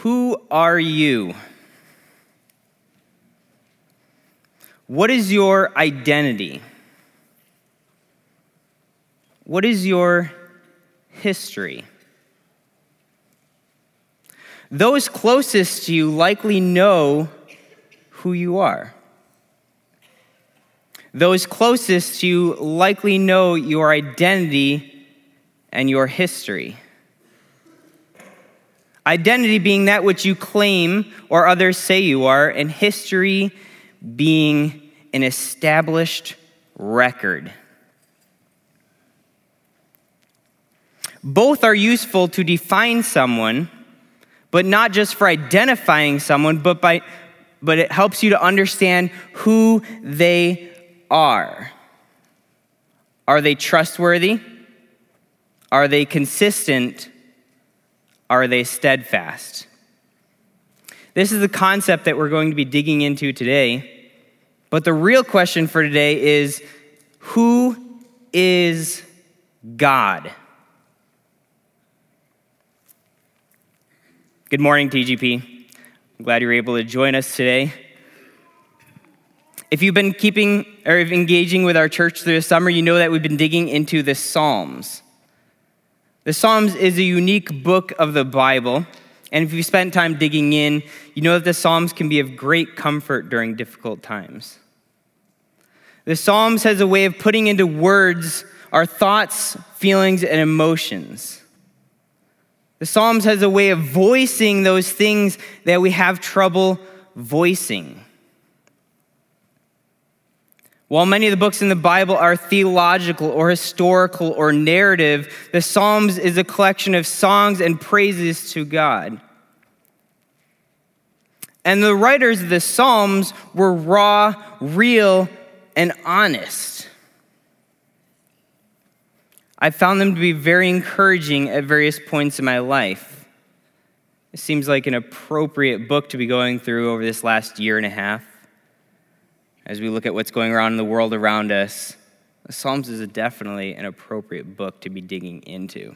Who are you? What is your identity? What is your history? Those closest to you likely know who you are. Those closest to you likely know your identity and your history. Identity being that which you claim or others say you are, and history being an established record. Both are useful to define someone, but not just for identifying someone, but, by, but it helps you to understand who they are. Are they trustworthy? Are they consistent? Are they steadfast? This is the concept that we're going to be digging into today. But the real question for today is who is God? Good morning, TGP. I'm glad you're able to join us today. If you've been keeping or engaging with our church through the summer, you know that we've been digging into the Psalms. The Psalms is a unique book of the Bible. And if you've spent time digging in, you know that the Psalms can be of great comfort during difficult times. The Psalms has a way of putting into words our thoughts, feelings, and emotions. The Psalms has a way of voicing those things that we have trouble voicing. While many of the books in the Bible are theological or historical or narrative, the Psalms is a collection of songs and praises to God. And the writers of the Psalms were raw, real, and honest. I found them to be very encouraging at various points in my life. It seems like an appropriate book to be going through over this last year and a half as we look at what's going on in the world around us, Psalms is definitely an appropriate book to be digging into.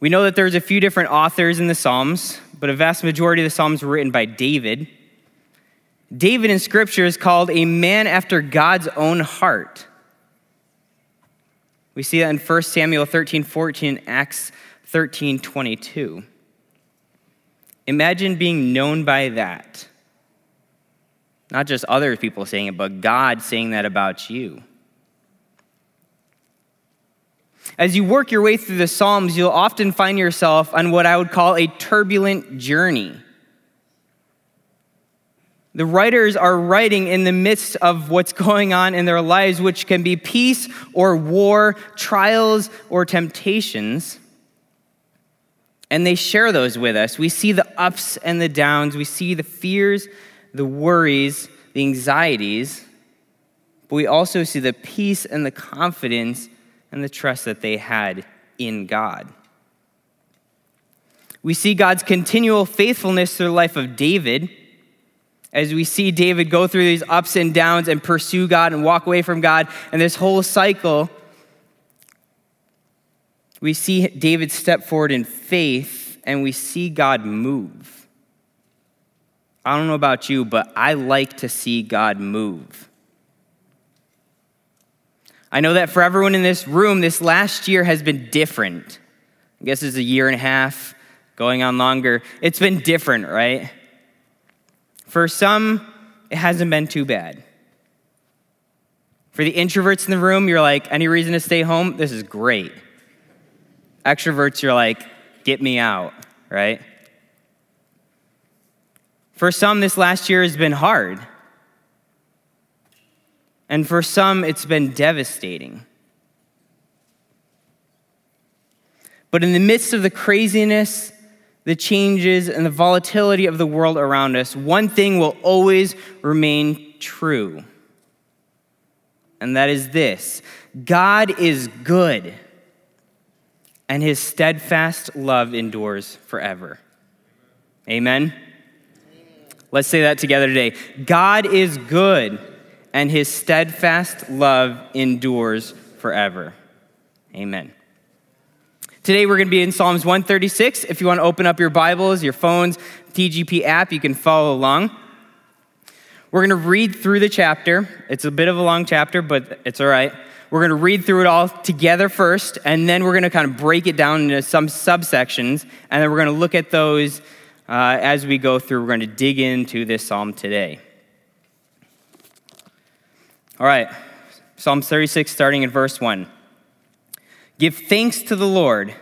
We know that there's a few different authors in the Psalms, but a vast majority of the Psalms were written by David. David in Scripture is called a man after God's own heart. We see that in 1 Samuel 13 14, Acts 13 22. Imagine being known by that. Not just other people saying it, but God saying that about you. As you work your way through the Psalms, you'll often find yourself on what I would call a turbulent journey. The writers are writing in the midst of what's going on in their lives, which can be peace or war, trials or temptations. And they share those with us. We see the ups and the downs, we see the fears the worries, the anxieties, but we also see the peace and the confidence and the trust that they had in God. We see God's continual faithfulness through the life of David as we see David go through these ups and downs and pursue God and walk away from God and this whole cycle. We see David step forward in faith and we see God move. I don't know about you, but I like to see God move. I know that for everyone in this room, this last year has been different. I guess it's a year and a half, going on longer. It's been different, right? For some, it hasn't been too bad. For the introverts in the room, you're like, any reason to stay home? This is great. Extroverts, you're like, get me out, right? For some, this last year has been hard. And for some, it's been devastating. But in the midst of the craziness, the changes, and the volatility of the world around us, one thing will always remain true. And that is this God is good, and his steadfast love endures forever. Amen. Let's say that together today. God is good, and his steadfast love endures forever. Amen. Today we're going to be in Psalms 136. If you want to open up your Bibles, your phones, TGP app, you can follow along. We're going to read through the chapter. It's a bit of a long chapter, but it's all right. We're going to read through it all together first, and then we're going to kind of break it down into some subsections, and then we're going to look at those uh, as we go through. We're going to dig into this psalm today. All right, Psalm 36, starting in verse 1. Give thanks to the Lord,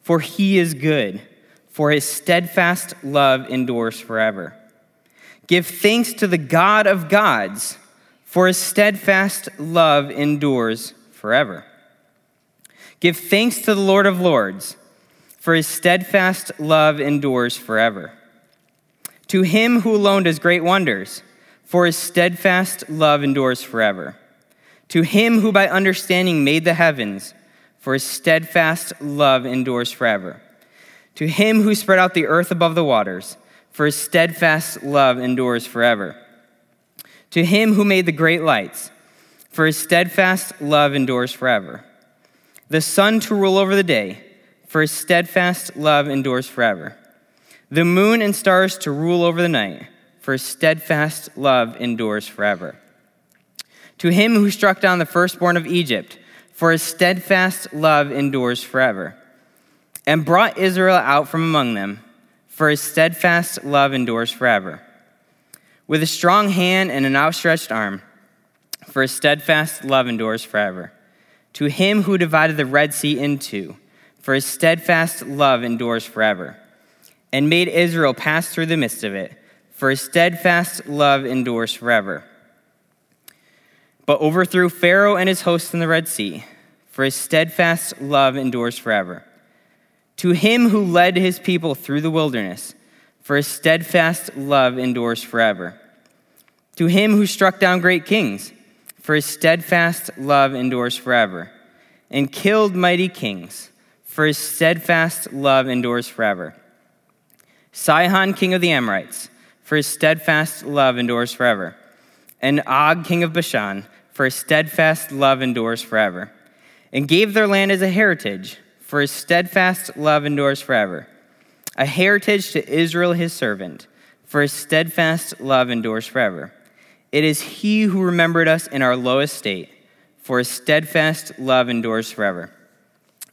for he is good, for his steadfast love endures forever. Give thanks to the God of gods, for his steadfast love endures forever. Give thanks to the Lord of lords, for his steadfast love endures forever. To him who alone does great wonders, for his steadfast love endures forever. To him who by understanding made the heavens, for his steadfast love endures forever. To him who spread out the earth above the waters, for his steadfast love endures forever. To him who made the great lights, for his steadfast love endures forever. The sun to rule over the day, for his steadfast love endures forever. The moon and stars to rule over the night, for his steadfast love endures forever. To him who struck down the firstborn of Egypt, for his steadfast love endures forever. And brought Israel out from among them, for his steadfast love endures forever. With a strong hand and an outstretched arm, for his steadfast love endures forever. To him who divided the Red Sea in two, for his steadfast love endures forever. And made Israel pass through the midst of it, for his steadfast love endures forever. But overthrew Pharaoh and his hosts in the Red Sea for his steadfast love endures forever. To him who led his people through the wilderness, for his steadfast love endures forever. To him who struck down great kings, for his steadfast love endures forever. And killed mighty kings, for his steadfast love endures forever. Sihon, king of the Amorites, for his steadfast love endures forever. And Og, king of Bashan, for his steadfast love endures forever and gave their land as a heritage, for his steadfast love endures forever. A heritage to Israel his servant, for his steadfast love endures forever. It is he who remembered us in our lowest state, for his steadfast love endures forever,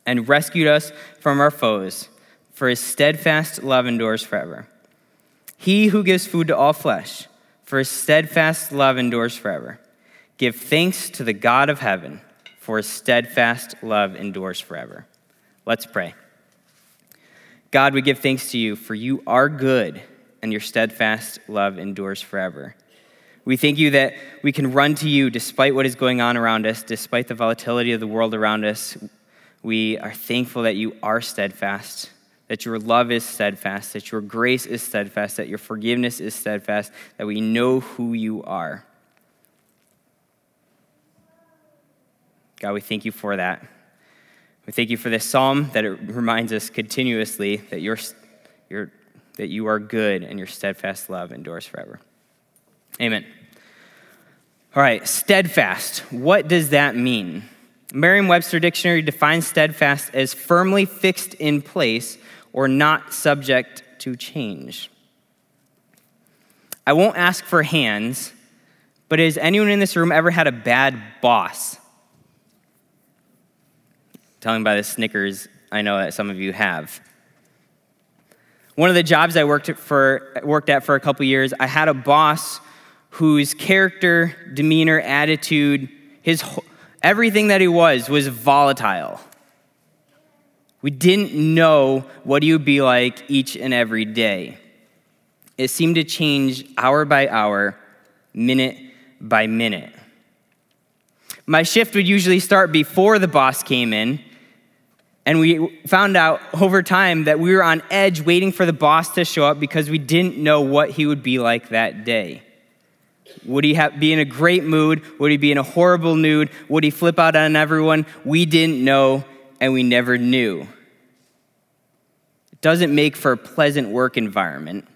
and rescued us from our foes, for his steadfast love endures forever. He who gives food to all flesh, for his steadfast love endures forever. Give thanks to the God of heaven for his steadfast love endures forever. Let's pray. God, we give thanks to you, for you are good, and your steadfast love endures forever. We thank you that we can run to you despite what is going on around us, despite the volatility of the world around us. We are thankful that you are steadfast, that your love is steadfast, that your grace is steadfast, that your forgiveness is steadfast, that we know who you are. God, we thank you for that. We thank you for this psalm that it reminds us continuously that, you're, that you are good and your steadfast love endures forever. Amen. All right, steadfast. What does that mean? Merriam Webster Dictionary defines steadfast as firmly fixed in place or not subject to change. I won't ask for hands, but has anyone in this room ever had a bad boss? Telling by the Snickers, I know that some of you have. One of the jobs I worked, for, worked at for a couple years, I had a boss whose character, demeanor, attitude, his everything that he was was volatile. We didn't know what he would be like each and every day. It seemed to change hour by hour, minute by minute. My shift would usually start before the boss came in, and we found out over time that we were on edge waiting for the boss to show up because we didn't know what he would be like that day. Would he be in a great mood? Would he be in a horrible mood? Would he flip out on everyone? We didn't know, and we never knew. It doesn't make for a pleasant work environment.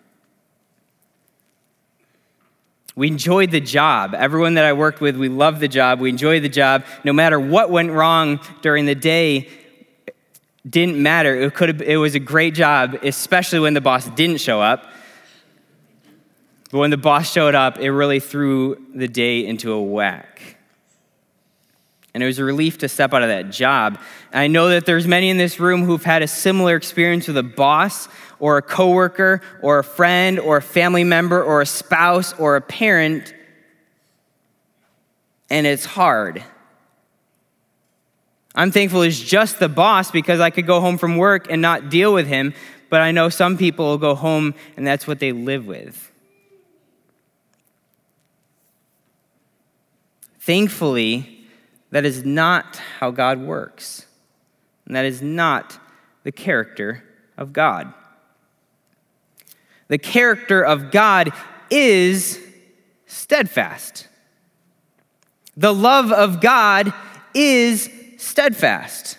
We enjoyed the job. Everyone that I worked with, we loved the job. We enjoyed the job. No matter what went wrong during the day, didn't matter. It, could have, it was a great job, especially when the boss didn't show up. But when the boss showed up, it really threw the day into a whack. And it was a relief to step out of that job. And I know that there's many in this room who've had a similar experience with a boss or a coworker or a friend or a family member or a spouse or a parent. And it's hard. I'm thankful he's just the boss because I could go home from work and not deal with him, but I know some people will go home and that's what they live with. Thankfully, that is not how God works, and that is not the character of God. The character of God is steadfast. The love of God is steadfast.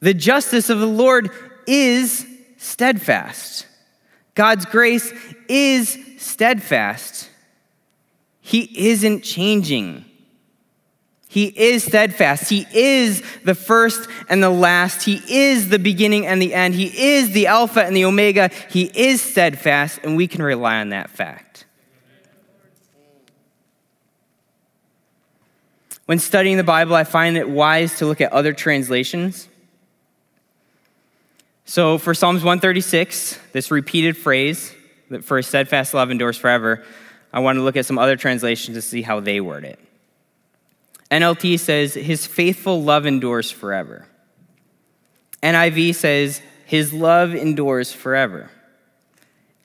The justice of the Lord is steadfast. God's grace is steadfast. He isn't changing. He is steadfast. He is the first and the last. He is the beginning and the end. He is the Alpha and the Omega. He is steadfast, and we can rely on that fact. When studying the Bible, I find it wise to look at other translations. So for Psalms 136, this repeated phrase that for a steadfast love endures forever, I want to look at some other translations to see how they word it. NLT says, His faithful love endures forever. NIV says, His love endures forever.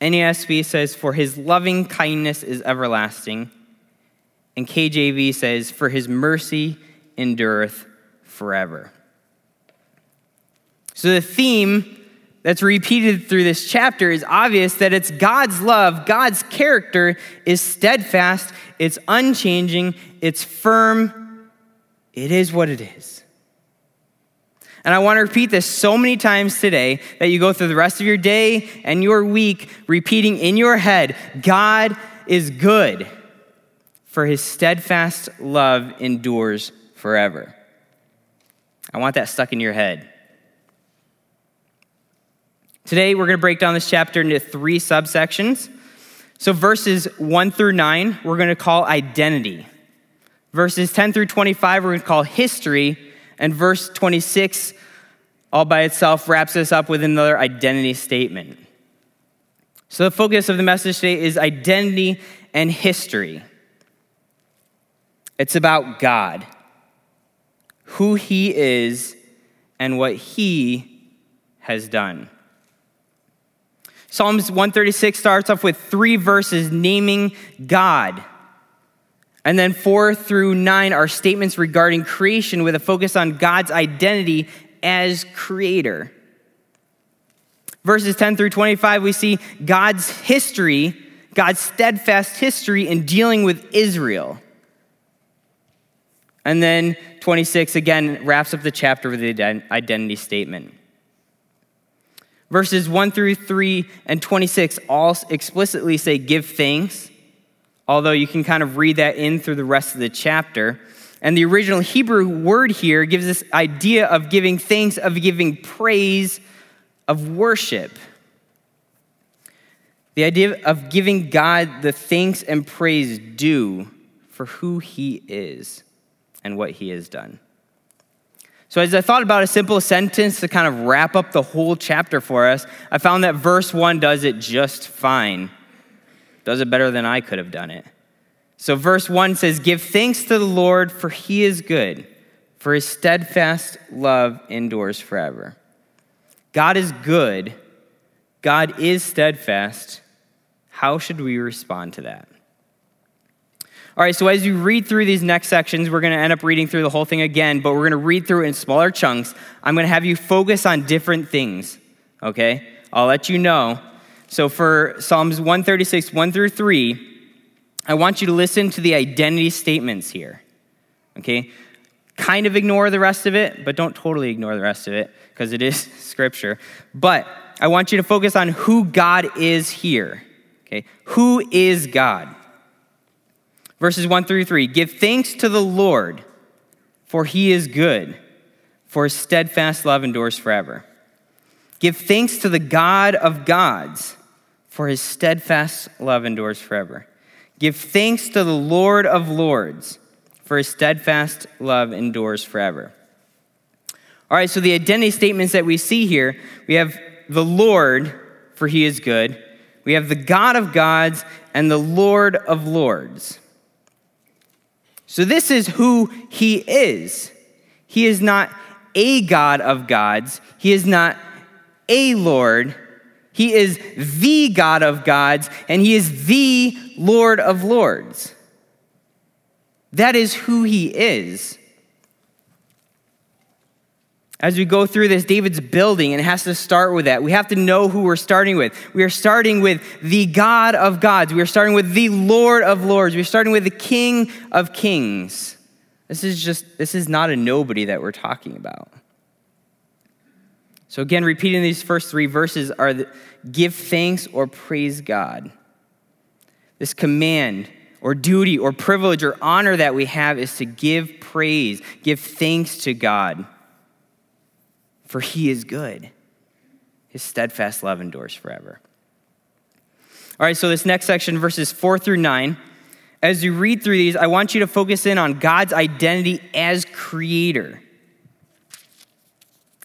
NASB says, For His loving kindness is everlasting. And KJV says, For his mercy endureth forever. So the theme that's repeated through this chapter is obvious that it's God's love, God's character is steadfast, it's unchanging, it's firm, it is what it is. And I want to repeat this so many times today that you go through the rest of your day and your week repeating in your head God is good for his steadfast love endures forever. I want that stuck in your head. Today, we're going to break down this chapter into three subsections. So, verses 1 through 9, we're going to call identity. Verses 10 through 25, we're going to call history. And verse 26, all by itself, wraps us up with another identity statement. So, the focus of the message today is identity and history. It's about God, who He is, and what He has done. Psalms 136 starts off with three verses naming God. And then four through nine are statements regarding creation with a focus on God's identity as creator. Verses 10 through 25, we see God's history, God's steadfast history in dealing with Israel. And then 26 again wraps up the chapter with the identity statement. Verses 1 through 3 and 26 all explicitly say give thanks, although you can kind of read that in through the rest of the chapter. And the original Hebrew word here gives this idea of giving thanks, of giving praise, of worship. The idea of giving God the thanks and praise due for who he is and what he has done. So, as I thought about a simple sentence to kind of wrap up the whole chapter for us, I found that verse 1 does it just fine. Does it better than I could have done it. So, verse 1 says, Give thanks to the Lord, for he is good, for his steadfast love endures forever. God is good, God is steadfast. How should we respond to that? All right, so as you read through these next sections, we're going to end up reading through the whole thing again, but we're going to read through it in smaller chunks. I'm going to have you focus on different things, okay? I'll let you know. So for Psalms 136, 1 through 3, I want you to listen to the identity statements here, okay? Kind of ignore the rest of it, but don't totally ignore the rest of it because it is scripture. But I want you to focus on who God is here, okay? Who is God? Verses 1 through 3 Give thanks to the Lord, for he is good, for his steadfast love endures forever. Give thanks to the God of gods, for his steadfast love endures forever. Give thanks to the Lord of lords, for his steadfast love endures forever. All right, so the identity statements that we see here we have the Lord, for he is good. We have the God of gods and the Lord of lords. So this is who he is. He is not a God of gods. He is not a Lord. He is the God of gods, and He is the Lord of lords. That is who He is. As we go through this, David's building, and it has to start with that. We have to know who we're starting with. We are starting with the God of gods. We are starting with the Lord of lords. We're starting with the King of kings. This is just, this is not a nobody that we're talking about. So, again, repeating these first three verses are the, give thanks or praise God. This command or duty or privilege or honor that we have is to give praise, give thanks to God, for He is good. His steadfast love endures forever. All right, so this next section, verses four through nine as you read through these, I want you to focus in on God's identity as creator.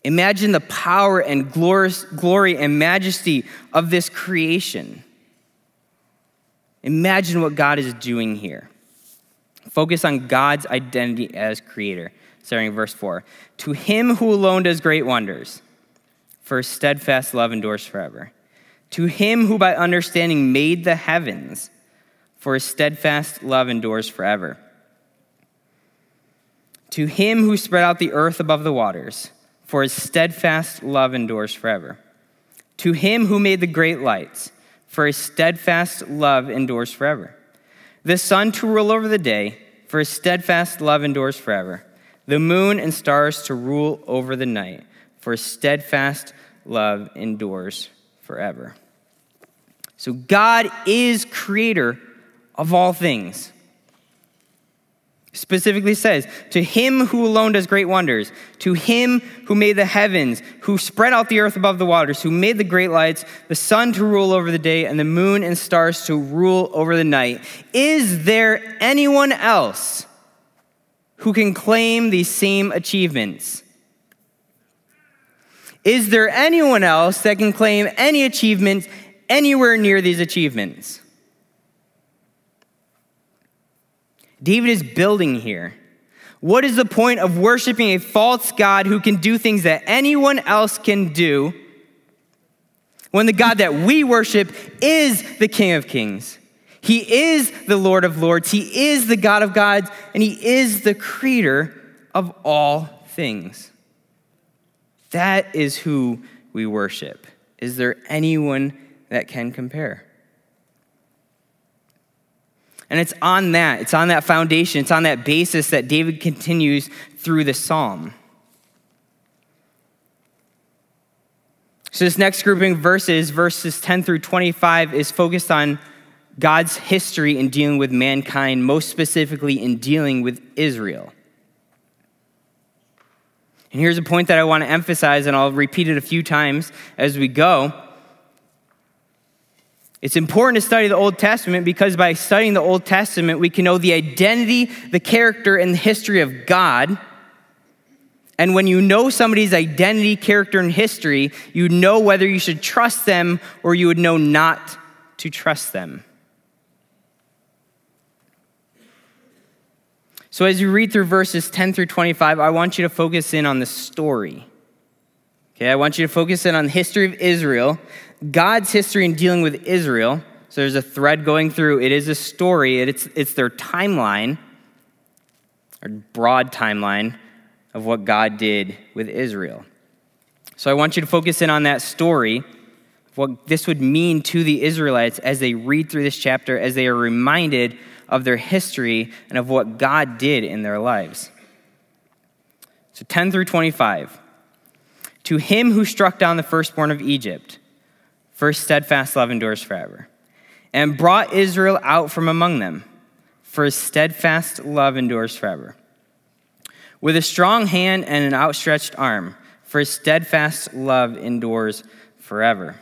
Imagine the power and glory and majesty of this creation. Imagine what God is doing here. Focus on God's identity as creator. Starting verse 4. To him who alone does great wonders, for steadfast love endures forever. To him who by understanding made the heavens for his steadfast love endures forever. To him who spread out the earth above the waters, for his steadfast love endures forever. To him who made the great lights, for his steadfast love endures forever. The sun to rule over the day, for his steadfast love endures forever. The moon and stars to rule over the night, for his steadfast love endures forever. So God is creator of all things. Specifically says, To him who alone does great wonders, to him who made the heavens, who spread out the earth above the waters, who made the great lights, the sun to rule over the day, and the moon and stars to rule over the night. Is there anyone else who can claim these same achievements? Is there anyone else that can claim any achievements anywhere near these achievements? David is building here. What is the point of worshiping a false God who can do things that anyone else can do when the God that we worship is the King of Kings? He is the Lord of Lords, He is the God of gods, and He is the creator of all things. That is who we worship. Is there anyone that can compare? And it's on that, it's on that foundation, it's on that basis that David continues through the psalm. So, this next grouping of verses, verses 10 through 25, is focused on God's history in dealing with mankind, most specifically in dealing with Israel. And here's a point that I want to emphasize, and I'll repeat it a few times as we go. It's important to study the Old Testament because by studying the Old Testament, we can know the identity, the character, and the history of God. And when you know somebody's identity, character, and history, you know whether you should trust them or you would know not to trust them. So, as you read through verses 10 through 25, I want you to focus in on the story. Okay, I want you to focus in on the history of Israel God's history in dealing with Israel. So there's a thread going through. It is a story, it's, it's their timeline, or broad timeline of what God did with Israel. So I want you to focus in on that story, what this would mean to the Israelites as they read through this chapter, as they are reminded of their history and of what God did in their lives. So 10 through 25. To him who struck down the firstborn of Egypt for steadfast love endures forever. And brought Israel out from among them, for steadfast love endures forever. with a strong hand and an outstretched arm, for steadfast love endures forever.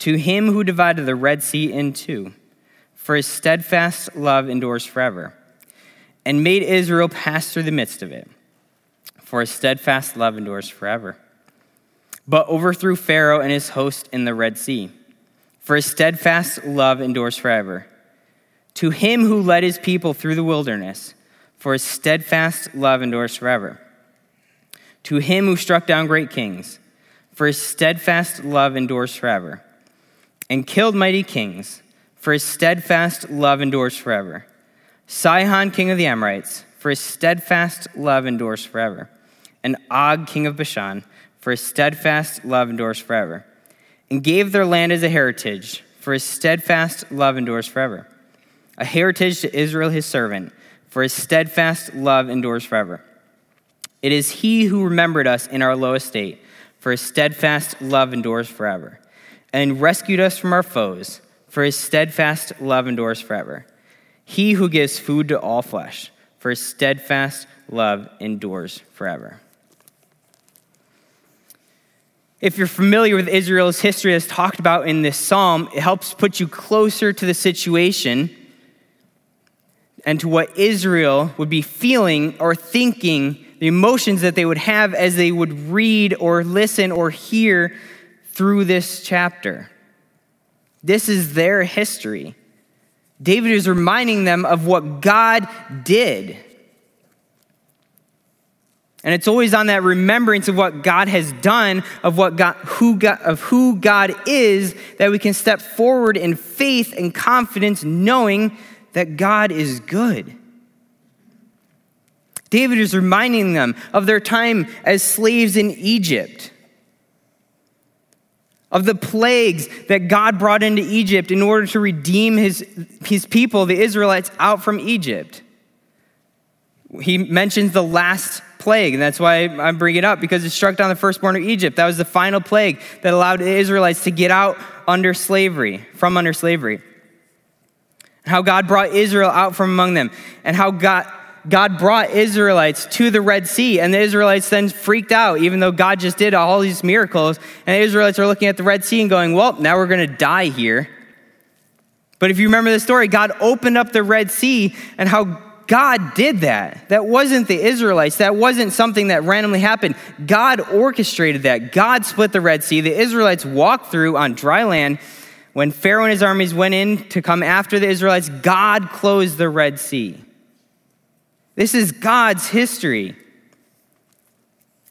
To him who divided the Red Sea in two, for his steadfast love endures forever, and made Israel pass through the midst of it, for his steadfast love endures forever. But overthrew Pharaoh and his host in the Red Sea, for his steadfast love endures forever. To him who led his people through the wilderness, for his steadfast love endures forever. To him who struck down great kings, for his steadfast love endures forever. And killed mighty kings, for his steadfast love endures forever. Sihon, king of the Amorites, for his steadfast love endures forever. And Og, king of Bashan, for his steadfast love endures forever. And gave their land as a heritage, for his steadfast love endures forever. A heritage to Israel, his servant for his steadfast love endures forever. It is he who remembered us in our low estate, for his steadfast love endures forever, and rescued us from our foes, for his steadfast love endures forever. He who gives food to all flesh, for his steadfast love endures forever. If you're familiar with Israel's history as talked about in this psalm, it helps put you closer to the situation and to what Israel would be feeling or thinking, the emotions that they would have as they would read or listen or hear through this chapter. This is their history. David is reminding them of what God did. And it's always on that remembrance of what God has done, of what God, who God, of who God is, that we can step forward in faith and confidence, knowing that God is good. David is reminding them of their time as slaves in Egypt, of the plagues that God brought into Egypt in order to redeem his, his people, the Israelites, out from Egypt. He mentions the last plague, and that's why I bring it up because it struck down the firstborn of Egypt. That was the final plague that allowed the Israelites to get out under slavery, from under slavery how God brought Israel out from among them, and how God, God brought Israelites to the Red Sea, and the Israelites then freaked out, even though God just did all these miracles. And the Israelites are looking at the Red Sea and going, Well, now we're going to die here. But if you remember the story, God opened up the Red Sea, and how God did that. That wasn't the Israelites. That wasn't something that randomly happened. God orchestrated that. God split the Red Sea. The Israelites walked through on dry land when Pharaoh and his armies went in to come after the Israelites, God closed the Red Sea. This is God's history.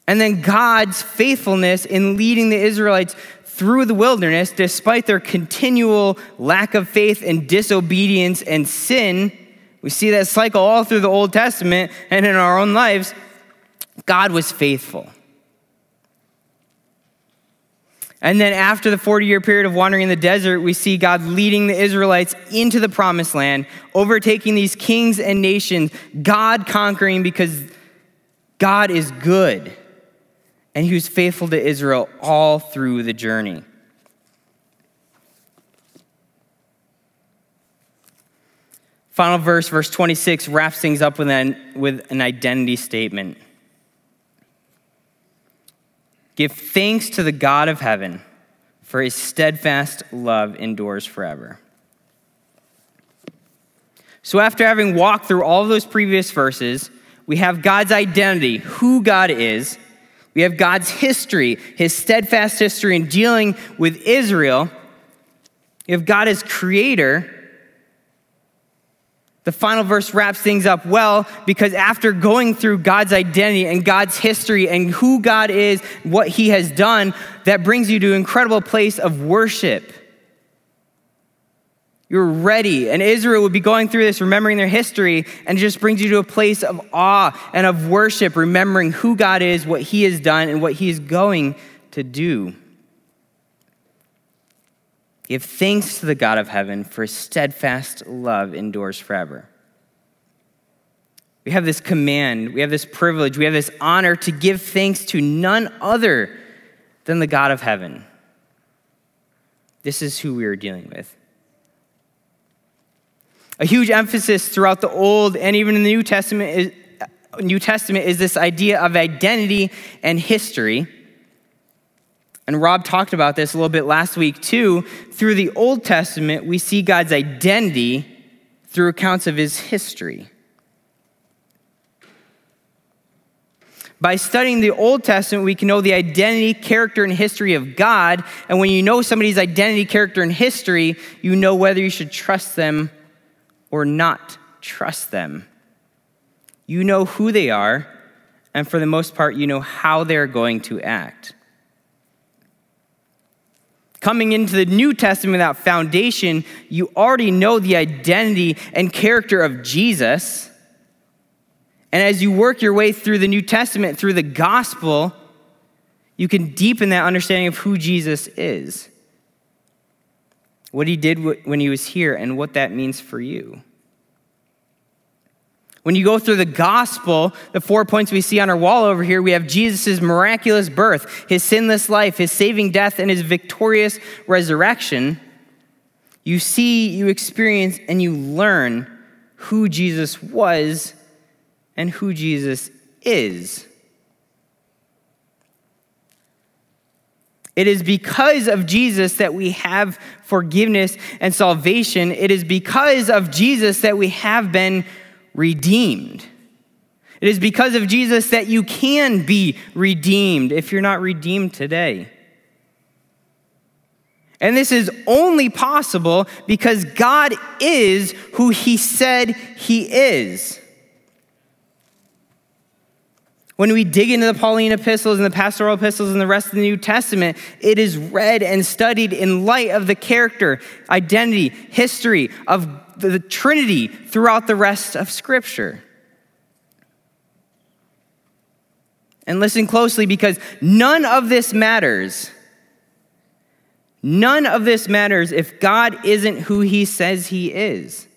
And then God's faithfulness in leading the Israelites through the wilderness, despite their continual lack of faith and disobedience and sin. We see that cycle all through the Old Testament and in our own lives. God was faithful. And then after the 40 year period of wandering in the desert, we see God leading the Israelites into the promised land, overtaking these kings and nations, God conquering because God is good. And he was faithful to Israel all through the journey. Final verse, verse 26, wraps things up with an, with an identity statement. Give thanks to the God of heaven, for his steadfast love endures forever. So, after having walked through all those previous verses, we have God's identity, who God is. We have God's history, his steadfast history in dealing with Israel. We have God as creator the final verse wraps things up well because after going through God's identity and God's history and who God is, what he has done, that brings you to an incredible place of worship. You're ready. And Israel would be going through this, remembering their history, and it just brings you to a place of awe and of worship, remembering who God is, what he has done, and what he is going to do. Give thanks to the God of heaven, for steadfast love endures forever. We have this command, we have this privilege, we have this honor to give thanks to none other than the God of heaven. This is who we are dealing with. A huge emphasis throughout the Old and even in the New Testament is, New Testament is this idea of identity and history. And Rob talked about this a little bit last week too. Through the Old Testament, we see God's identity through accounts of his history. By studying the Old Testament, we can know the identity, character, and history of God. And when you know somebody's identity, character, and history, you know whether you should trust them or not trust them. You know who they are, and for the most part, you know how they're going to act. Coming into the New Testament, without foundation, you already know the identity and character of Jesus. And as you work your way through the New Testament, through the gospel, you can deepen that understanding of who Jesus is, what he did when he was here, and what that means for you. When you go through the gospel, the four points we see on our wall over here, we have Jesus' miraculous birth, his sinless life, his saving death, and his victorious resurrection. You see, you experience, and you learn who Jesus was and who Jesus is. It is because of Jesus that we have forgiveness and salvation. It is because of Jesus that we have been redeemed. It is because of Jesus that you can be redeemed if you're not redeemed today. And this is only possible because God is who He said He is. When we dig into the Pauline epistles and the pastoral epistles and the rest of the New Testament, it is read and studied in light of the character, identity, history of the Trinity throughout the rest of Scripture. And listen closely because none of this matters. None of this matters if God isn't who he says he is.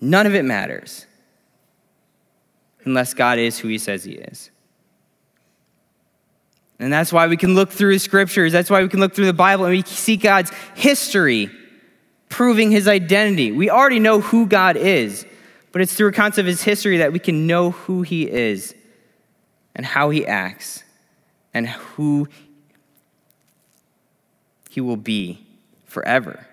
None of it matters unless God is who he says he is. And that's why we can look through the scriptures. That's why we can look through the Bible and we see God's history proving his identity. We already know who God is, but it's through accounts of his history that we can know who he is and how he acts and who he will be forever.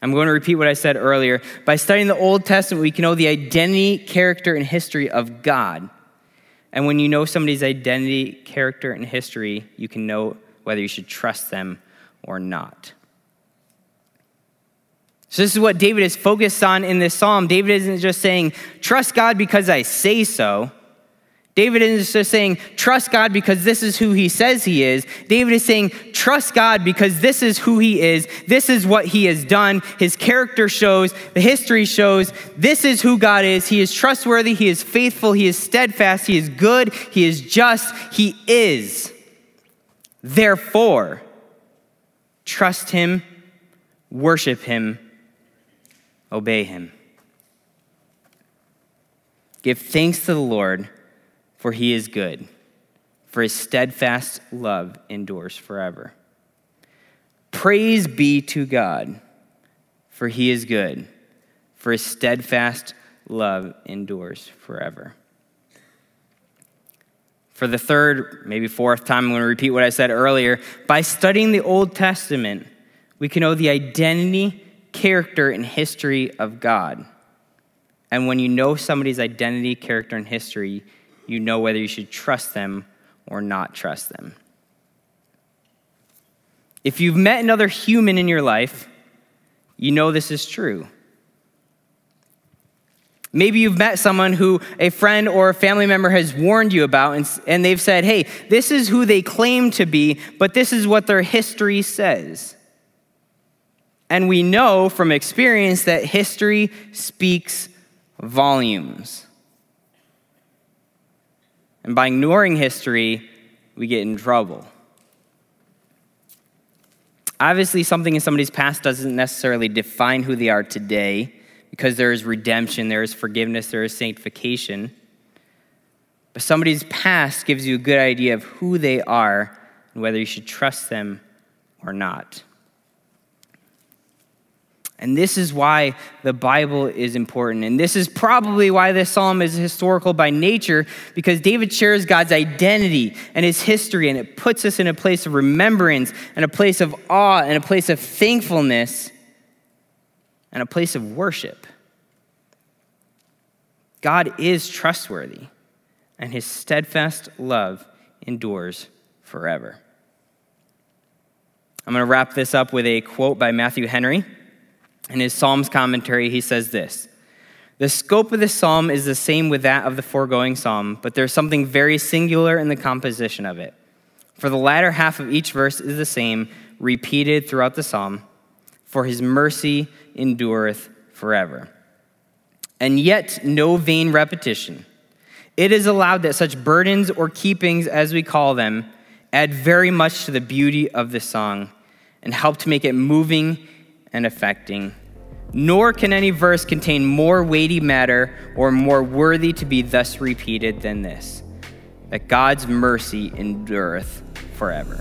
I'm going to repeat what I said earlier. By studying the Old Testament, we can know the identity, character, and history of God. And when you know somebody's identity, character, and history, you can know whether you should trust them or not. So, this is what David is focused on in this psalm. David isn't just saying, trust God because I say so. David is just saying, trust God because this is who he says he is. David is saying, trust God because this is who he is. This is what he has done. His character shows, the history shows, this is who God is. He is trustworthy, he is faithful, he is steadfast, he is good, he is just, he is. Therefore, trust him, worship him, obey him. Give thanks to the Lord for he is good, for his steadfast love endures forever. Praise be to God, for he is good, for his steadfast love endures forever. For the third, maybe fourth time, I'm going to repeat what I said earlier. By studying the Old Testament, we can know the identity, character, and history of God. And when you know somebody's identity, character, and history, you know whether you should trust them or not trust them. If you've met another human in your life, you know this is true. Maybe you've met someone who a friend or a family member has warned you about, and, and they've said, hey, this is who they claim to be, but this is what their history says. And we know from experience that history speaks volumes. And by ignoring history, we get in trouble. Obviously, something in somebody's past doesn't necessarily define who they are today because there is redemption, there is forgiveness, there is sanctification. But somebody's past gives you a good idea of who they are and whether you should trust them or not. And this is why the Bible is important. And this is probably why this psalm is historical by nature, because David shares God's identity and his history, and it puts us in a place of remembrance, and a place of awe, and a place of thankfulness, and a place of worship. God is trustworthy, and his steadfast love endures forever. I'm going to wrap this up with a quote by Matthew Henry. In his Psalms commentary, he says this The scope of this psalm is the same with that of the foregoing psalm, but there's something very singular in the composition of it. For the latter half of each verse is the same, repeated throughout the psalm, for his mercy endureth forever. And yet, no vain repetition. It is allowed that such burdens or keepings, as we call them, add very much to the beauty of the song and help to make it moving and affecting. Nor can any verse contain more weighty matter or more worthy to be thus repeated than this that God's mercy endureth forever.